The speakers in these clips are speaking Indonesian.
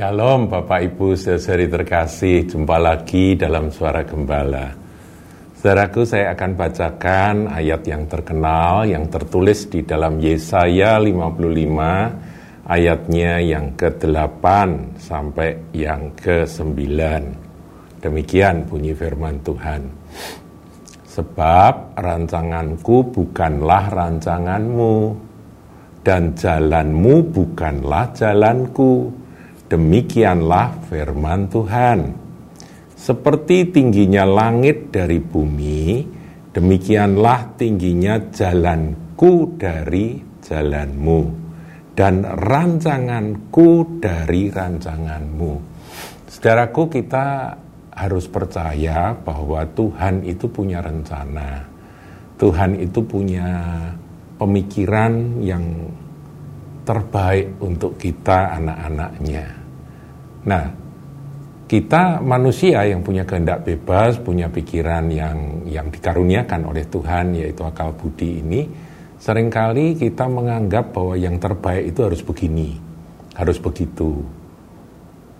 Shalom Bapak Ibu saudari terkasih, jumpa lagi dalam suara gembala. Saudaraku saya akan bacakan ayat yang terkenal yang tertulis di dalam Yesaya 55 ayatnya yang ke-8 sampai yang ke-9. Demikian bunyi firman Tuhan. Sebab rancanganku bukanlah rancanganmu dan jalanmu bukanlah jalanku Demikianlah firman Tuhan. Seperti tingginya langit dari bumi, demikianlah tingginya jalanku dari jalanmu, dan rancanganku dari rancanganmu. Saudaraku, kita harus percaya bahwa Tuhan itu punya rencana. Tuhan itu punya pemikiran yang terbaik untuk kita anak-anaknya. Nah, kita manusia yang punya kehendak bebas, punya pikiran yang yang dikaruniakan oleh Tuhan yaitu akal budi ini, sering kali kita menganggap bahwa yang terbaik itu harus begini, harus begitu.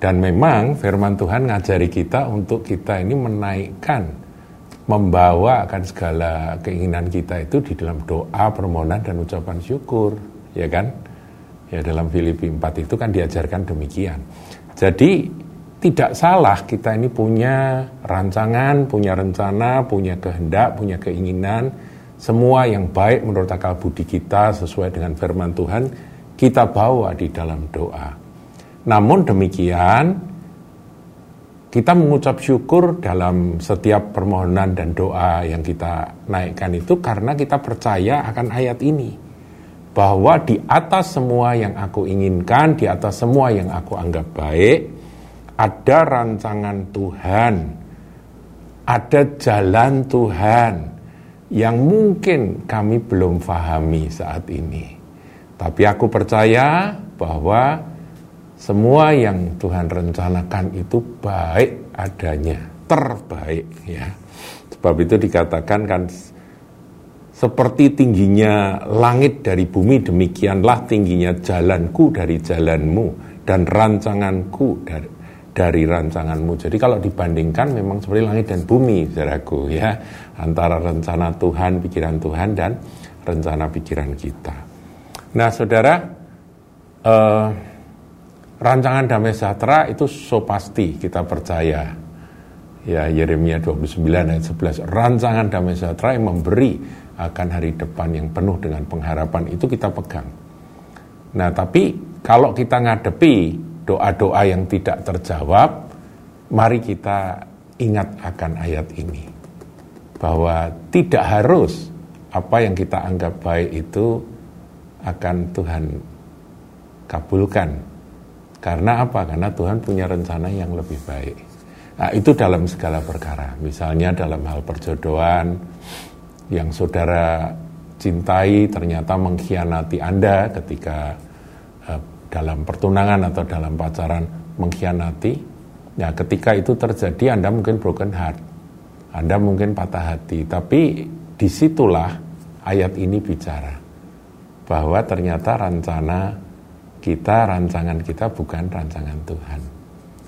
Dan memang firman Tuhan ngajari kita untuk kita ini menaikkan, membawa akan segala keinginan kita itu di dalam doa, permohonan dan ucapan syukur, ya kan? Ya dalam Filipi 4 itu kan diajarkan demikian. Jadi tidak salah kita ini punya rancangan, punya rencana, punya kehendak, punya keinginan, semua yang baik menurut akal budi kita sesuai dengan firman Tuhan, kita bawa di dalam doa. Namun demikian, kita mengucap syukur dalam setiap permohonan dan doa yang kita naikkan itu karena kita percaya akan ayat ini. Bahwa di atas semua yang aku inginkan, di atas semua yang aku anggap baik, ada rancangan Tuhan, ada jalan Tuhan yang mungkin kami belum pahami saat ini. Tapi aku percaya bahwa semua yang Tuhan rencanakan itu baik adanya, terbaik ya. Sebab itu dikatakan kan seperti tingginya langit dari bumi, demikianlah tingginya jalanku dari jalanmu dan rancanganku dari, dari rancanganmu. Jadi kalau dibandingkan memang seperti langit dan bumi, saudaraku ya, antara rencana Tuhan, pikiran Tuhan dan rencana pikiran kita. Nah, saudara, eh, rancangan damai sejahtera itu so pasti kita percaya. Ya, Yeremia 29 ayat 11, rancangan damai sejahtera yang memberi akan hari depan yang penuh dengan pengharapan itu kita pegang. Nah, tapi kalau kita ngadepi doa-doa yang tidak terjawab, mari kita ingat akan ayat ini. Bahwa tidak harus apa yang kita anggap baik itu akan Tuhan kabulkan. Karena apa? Karena Tuhan punya rencana yang lebih baik. Nah, itu dalam segala perkara. Misalnya dalam hal perjodohan, yang saudara cintai ternyata mengkhianati Anda ketika uh, dalam pertunangan atau dalam pacaran mengkhianati, ya ketika itu terjadi Anda mungkin broken heart, Anda mungkin patah hati, tapi di situlah ayat ini bicara bahwa ternyata rencana kita, rancangan kita bukan rancangan Tuhan.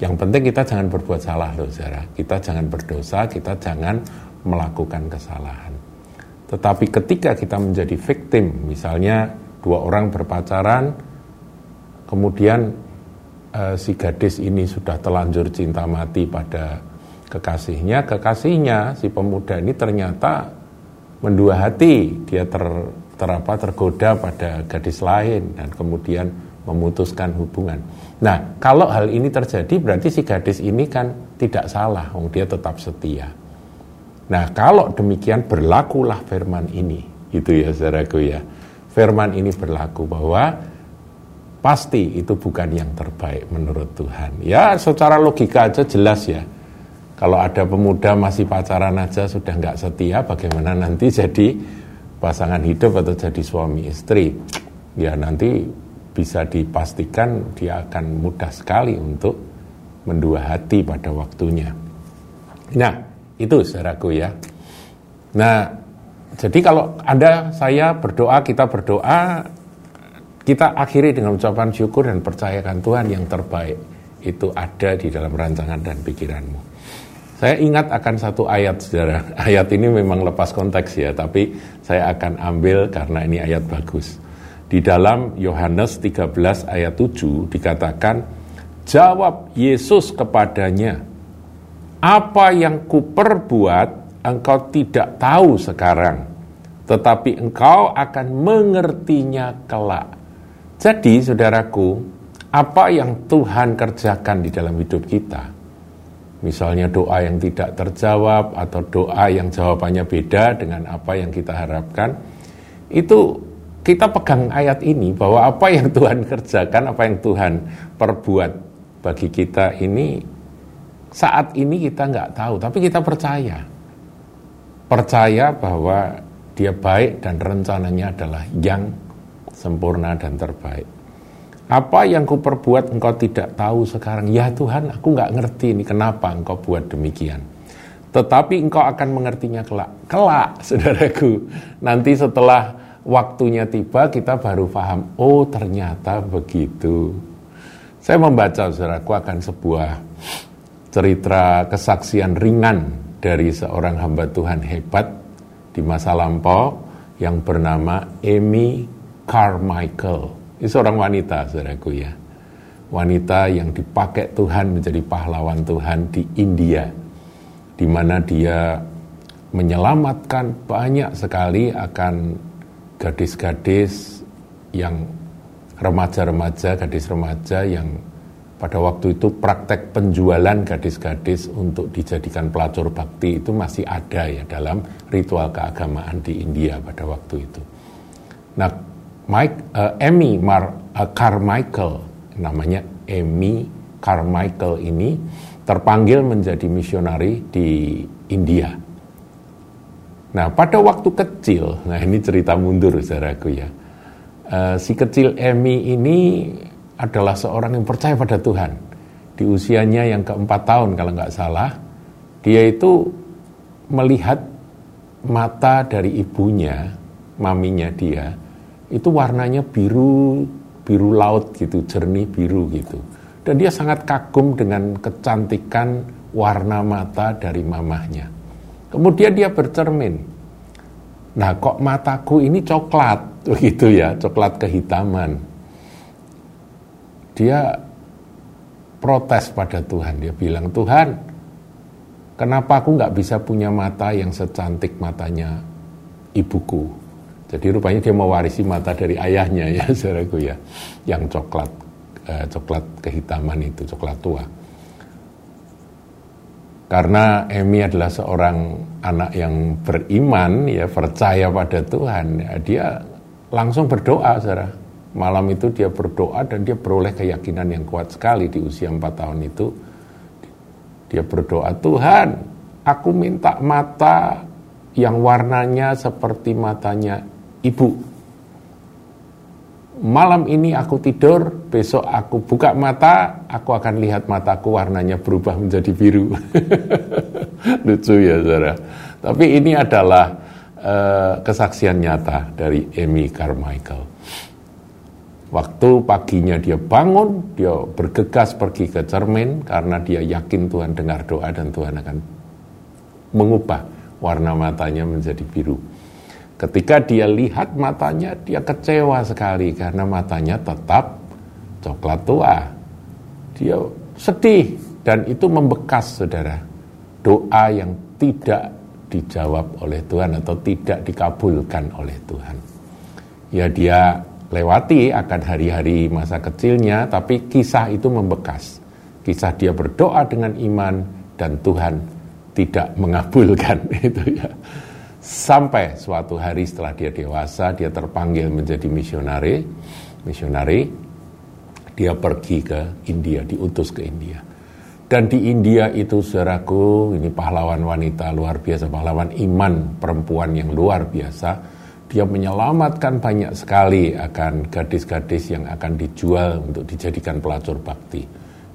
Yang penting kita jangan berbuat salah loh saudara. Kita jangan berdosa, kita jangan melakukan kesalahan. Tetapi ketika kita menjadi victim, misalnya dua orang berpacaran, kemudian uh, si gadis ini sudah telanjur cinta mati pada kekasihnya, kekasihnya si pemuda ini ternyata mendua hati, dia ter, terapa tergoda pada gadis lain dan kemudian memutuskan hubungan. Nah, kalau hal ini terjadi berarti si gadis ini kan tidak salah, dia tetap setia. Nah, kalau demikian berlakulah firman ini, itu ya saudaraku ya. Firman ini berlaku bahwa pasti itu bukan yang terbaik menurut Tuhan. Ya, secara logika aja jelas ya. Kalau ada pemuda masih pacaran aja sudah nggak setia, bagaimana nanti jadi pasangan hidup atau jadi suami istri? Ya nanti bisa dipastikan dia akan mudah sekali untuk mendua hati pada waktunya. Nah, itu saudaraku ya. Nah, jadi kalau Anda, saya berdoa, kita berdoa, kita akhiri dengan ucapan syukur dan percayakan Tuhan yang terbaik. itu ada di dalam rancangan dan pikiranmu. Saya ingat akan satu ayat, saudara. Ayat ini memang lepas konteks ya, tapi saya akan ambil karena ini ayat bagus. Di dalam Yohanes 13 ayat 7 dikatakan, Jawab Yesus kepadanya, apa yang kuperbuat engkau tidak tahu sekarang, tetapi engkau akan mengertinya kelak. Jadi saudaraku, apa yang Tuhan kerjakan di dalam hidup kita, misalnya doa yang tidak terjawab atau doa yang jawabannya beda dengan apa yang kita harapkan, itu kita pegang ayat ini bahwa apa yang Tuhan kerjakan, apa yang Tuhan perbuat bagi kita ini saat ini kita nggak tahu, tapi kita percaya. Percaya bahwa dia baik dan rencananya adalah yang sempurna dan terbaik. Apa yang ku perbuat engkau tidak tahu sekarang. Ya Tuhan, aku nggak ngerti ini kenapa engkau buat demikian. Tetapi engkau akan mengertinya kelak. Kelak, saudaraku. Nanti setelah waktunya tiba, kita baru paham. Oh, ternyata begitu. Saya membaca, saudaraku, akan sebuah cerita kesaksian ringan dari seorang hamba Tuhan hebat di masa lampau yang bernama Amy Carmichael. Ini seorang wanita, saudaraku ya. Wanita yang dipakai Tuhan menjadi pahlawan Tuhan di India. Di mana dia menyelamatkan banyak sekali akan gadis-gadis yang remaja-remaja, gadis remaja yang pada waktu itu praktek penjualan gadis-gadis untuk dijadikan pelacur bakti itu masih ada ya dalam ritual keagamaan di India pada waktu itu. Nah, Mike, uh, Amy Mar, uh, Carmichael, namanya Amy Carmichael ini terpanggil menjadi misionari di India. Nah, pada waktu kecil, nah ini cerita mundur saudaraku ya. Uh, si kecil Amy ini adalah seorang yang percaya pada Tuhan. Di usianya yang keempat tahun kalau nggak salah, dia itu melihat mata dari ibunya, maminya dia, itu warnanya biru biru laut gitu, jernih biru gitu. Dan dia sangat kagum dengan kecantikan warna mata dari mamahnya. Kemudian dia bercermin. Nah, kok mataku ini coklat begitu ya, coklat kehitaman. Dia protes pada Tuhan. Dia bilang, Tuhan, kenapa aku nggak bisa punya mata yang secantik matanya ibuku? Jadi rupanya dia mewarisi mata dari ayahnya ya saudaraku ya, yang coklat eh, coklat kehitaman itu, coklat tua. Karena Emi adalah seorang anak yang beriman, ya percaya pada Tuhan, ya, dia langsung berdoa, saudara. Malam itu dia berdoa dan dia beroleh keyakinan yang kuat sekali di usia 4 tahun itu. Dia berdoa, Tuhan, aku minta mata yang warnanya seperti matanya ibu. Malam ini aku tidur, besok aku buka mata, aku akan lihat mataku warnanya berubah menjadi biru. Lucu ya saudara. Tapi ini adalah uh, kesaksian nyata dari Amy Carmichael. Waktu paginya dia bangun, dia bergegas pergi ke cermin karena dia yakin Tuhan dengar doa dan Tuhan akan mengubah warna matanya menjadi biru. Ketika dia lihat matanya, dia kecewa sekali karena matanya tetap coklat tua. Dia sedih dan itu membekas saudara. Doa yang tidak dijawab oleh Tuhan atau tidak dikabulkan oleh Tuhan. Ya dia lewati akan hari-hari masa kecilnya, tapi kisah itu membekas. Kisah dia berdoa dengan iman dan Tuhan tidak mengabulkan itu ya. Sampai suatu hari setelah dia dewasa, dia terpanggil menjadi misionari. Misionari, dia pergi ke India, diutus ke India. Dan di India itu saudaraku, ini pahlawan wanita luar biasa, pahlawan iman perempuan yang luar biasa. Dia menyelamatkan banyak sekali akan gadis-gadis yang akan dijual untuk dijadikan pelacur bakti.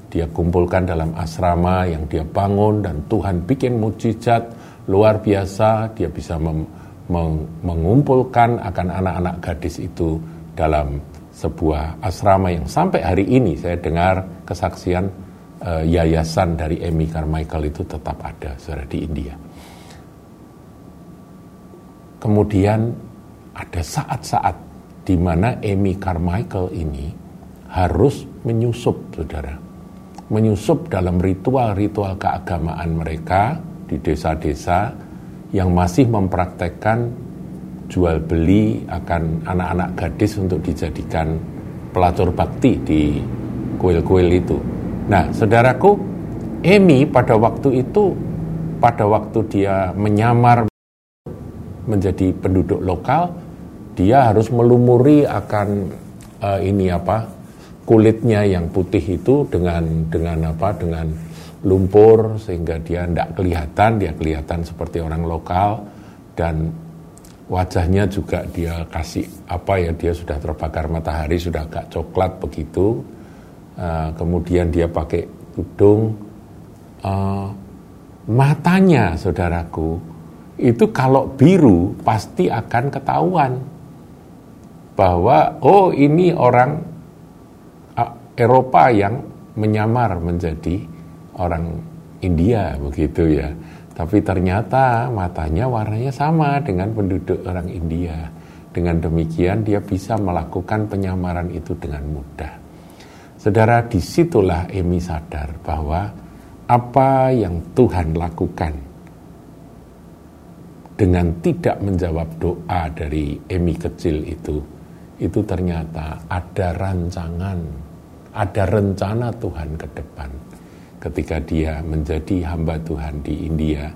Dia kumpulkan dalam asrama yang dia bangun dan Tuhan bikin mujizat luar biasa, dia bisa mem, meng, mengumpulkan akan anak-anak gadis itu dalam sebuah asrama yang sampai hari ini saya dengar kesaksian uh, yayasan dari Amy Carmichael itu tetap ada saudara di India. Kemudian ada saat-saat di mana Amy Carmichael ini harus menyusup, saudara. Menyusup dalam ritual-ritual keagamaan mereka di desa-desa yang masih mempraktekkan jual beli akan anak-anak gadis untuk dijadikan pelacur bakti di kuil-kuil itu. Nah, saudaraku, Emi pada waktu itu, pada waktu dia menyamar menjadi penduduk lokal, dia harus melumuri akan uh, ini apa kulitnya yang putih itu dengan dengan apa dengan lumpur sehingga dia tidak kelihatan, dia kelihatan seperti orang lokal dan wajahnya juga dia kasih apa ya dia sudah terbakar matahari sudah agak coklat begitu. Uh, kemudian dia pakai tudung. Uh, matanya saudaraku itu kalau biru pasti akan ketahuan bahwa oh ini orang uh, Eropa yang menyamar menjadi orang India begitu ya tapi ternyata matanya warnanya sama dengan penduduk orang India. Dengan demikian dia bisa melakukan penyamaran itu dengan mudah. Saudara, di situlah Emi sadar bahwa apa yang Tuhan lakukan dengan tidak menjawab doa dari Emi kecil itu, itu ternyata ada rancangan, ada rencana Tuhan ke depan ketika dia menjadi hamba Tuhan di India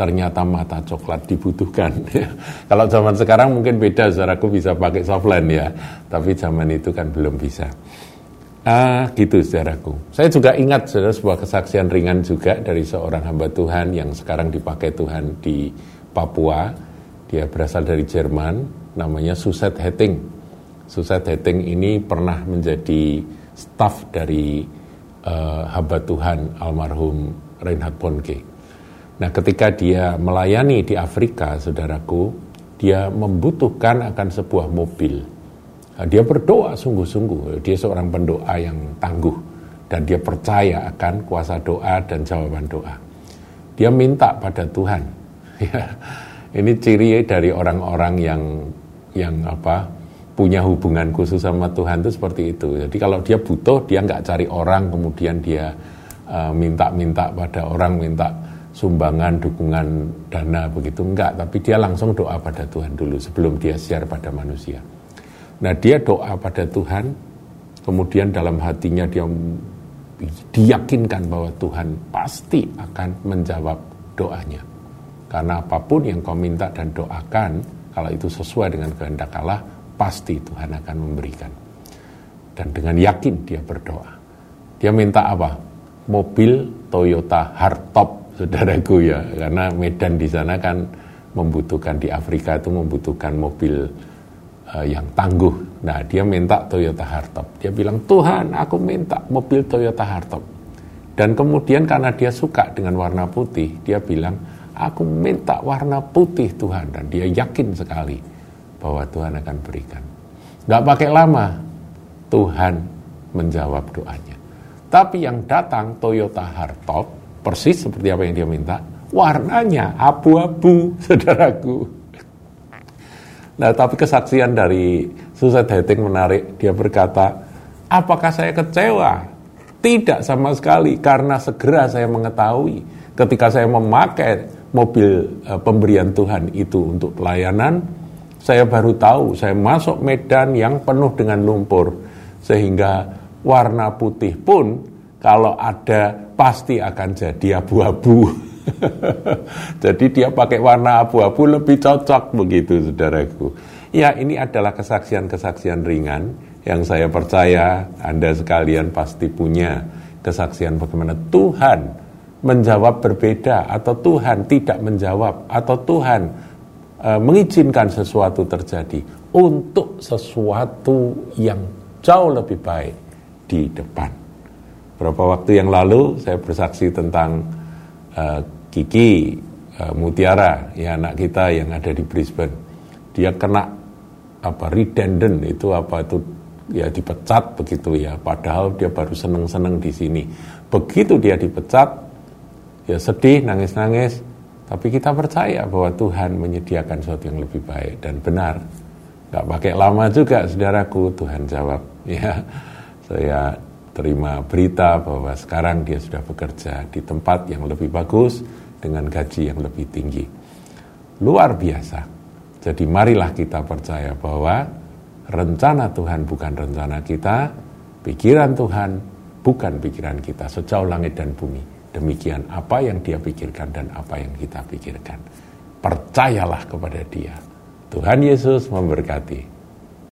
ternyata mata coklat dibutuhkan. Kalau zaman sekarang mungkin beda, saudaraku bisa pakai softline ya, tapi zaman itu kan belum bisa. Ah, gitu saudaraku. Saya juga ingat saudara sebuah kesaksian ringan juga dari seorang hamba Tuhan yang sekarang dipakai Tuhan di Papua. Dia berasal dari Jerman, namanya Suset Hetting. Suset Hetting ini pernah menjadi staf dari uh, hamba Tuhan almarhum Reinhard Bonke. Nah, ketika dia melayani di Afrika, saudaraku, dia membutuhkan akan sebuah mobil. Nah, dia berdoa sungguh-sungguh. Dia seorang pendoa yang tangguh dan dia percaya akan kuasa doa dan jawaban doa. Dia minta pada Tuhan. Ya, ini ciri dari orang-orang yang yang apa punya hubungan khusus sama Tuhan itu seperti itu. Jadi kalau dia butuh, dia nggak cari orang, kemudian dia uh, minta-minta pada orang, minta sumbangan, dukungan dana begitu enggak, tapi dia langsung doa pada Tuhan dulu sebelum dia share pada manusia. Nah dia doa pada Tuhan, kemudian dalam hatinya dia diyakinkan bahwa Tuhan pasti akan menjawab doanya. Karena apa pun yang kau minta dan doakan, kalau itu sesuai dengan kehendak Allah, pasti Tuhan akan memberikan. Dan dengan yakin dia berdoa. Dia minta apa? Mobil Toyota hardtop, saudaraku ya. Karena Medan di sana kan membutuhkan di Afrika itu membutuhkan mobil uh, yang tangguh. Nah, dia minta Toyota hardtop. Dia bilang, "Tuhan, aku minta mobil Toyota hardtop." Dan kemudian karena dia suka dengan warna putih, dia bilang, "Aku minta warna putih Tuhan." Dan dia yakin sekali bahwa Tuhan akan berikan. Gak pakai lama, Tuhan menjawab doanya. Tapi yang datang Toyota Hardtop, persis seperti apa yang dia minta, warnanya abu-abu, saudaraku. Nah, tapi kesaksian dari Susan Dating menarik. Dia berkata, apakah saya kecewa? Tidak sama sekali, karena segera saya mengetahui ketika saya memakai mobil e, pemberian Tuhan itu untuk pelayanan, saya baru tahu, saya masuk medan yang penuh dengan lumpur. Sehingga warna putih pun kalau ada pasti akan jadi abu-abu. jadi dia pakai warna abu-abu lebih cocok begitu saudaraku. Ya ini adalah kesaksian-kesaksian ringan yang saya percaya Anda sekalian pasti punya kesaksian bagaimana Tuhan menjawab berbeda atau Tuhan tidak menjawab atau Tuhan Eh, mengizinkan sesuatu terjadi untuk sesuatu yang jauh lebih baik di depan. Berapa waktu yang lalu saya bersaksi tentang uh, Kiki uh, Mutiara, ya anak kita yang ada di Brisbane. Dia kena apa redundant itu apa itu ya dipecat begitu ya. Padahal dia baru seneng-seneng di sini. Begitu dia dipecat, ya sedih, nangis-nangis. Tapi kita percaya bahwa Tuhan menyediakan sesuatu yang lebih baik dan benar. Gak pakai lama juga, saudaraku. Tuhan jawab, ya saya terima berita bahwa sekarang dia sudah bekerja di tempat yang lebih bagus dengan gaji yang lebih tinggi. Luar biasa. Jadi marilah kita percaya bahwa rencana Tuhan bukan rencana kita, pikiran Tuhan bukan pikiran kita, sejauh langit dan bumi. Demikian apa yang dia pikirkan dan apa yang kita pikirkan. Percayalah kepada dia. Tuhan Yesus memberkati.